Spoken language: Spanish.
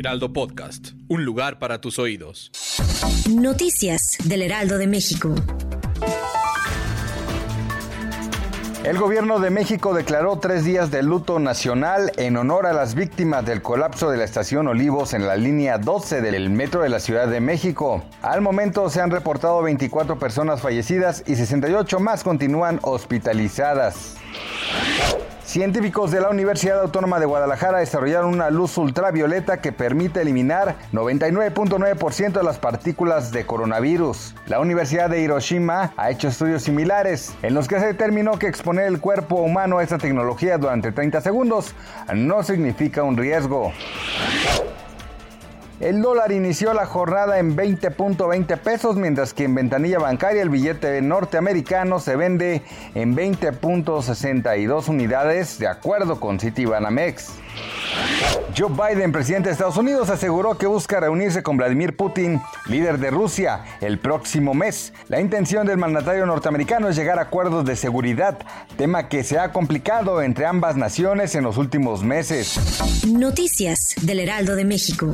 Heraldo Podcast, un lugar para tus oídos. Noticias del Heraldo de México. El gobierno de México declaró tres días de luto nacional en honor a las víctimas del colapso de la estación Olivos en la línea 12 del metro de la Ciudad de México. Al momento se han reportado 24 personas fallecidas y 68 más continúan hospitalizadas. Científicos de la Universidad Autónoma de Guadalajara desarrollaron una luz ultravioleta que permite eliminar 99.9% de las partículas de coronavirus. La Universidad de Hiroshima ha hecho estudios similares en los que se determinó que exponer el cuerpo humano a esta tecnología durante 30 segundos no significa un riesgo. El dólar inició la jornada en 20.20 pesos, mientras que en ventanilla bancaria el billete norteamericano se vende en 20.62 unidades, de acuerdo con Citibanamex. Joe Biden, presidente de Estados Unidos, aseguró que busca reunirse con Vladimir Putin, líder de Rusia, el próximo mes. La intención del mandatario norteamericano es llegar a acuerdos de seguridad, tema que se ha complicado entre ambas naciones en los últimos meses. Noticias del Heraldo de México.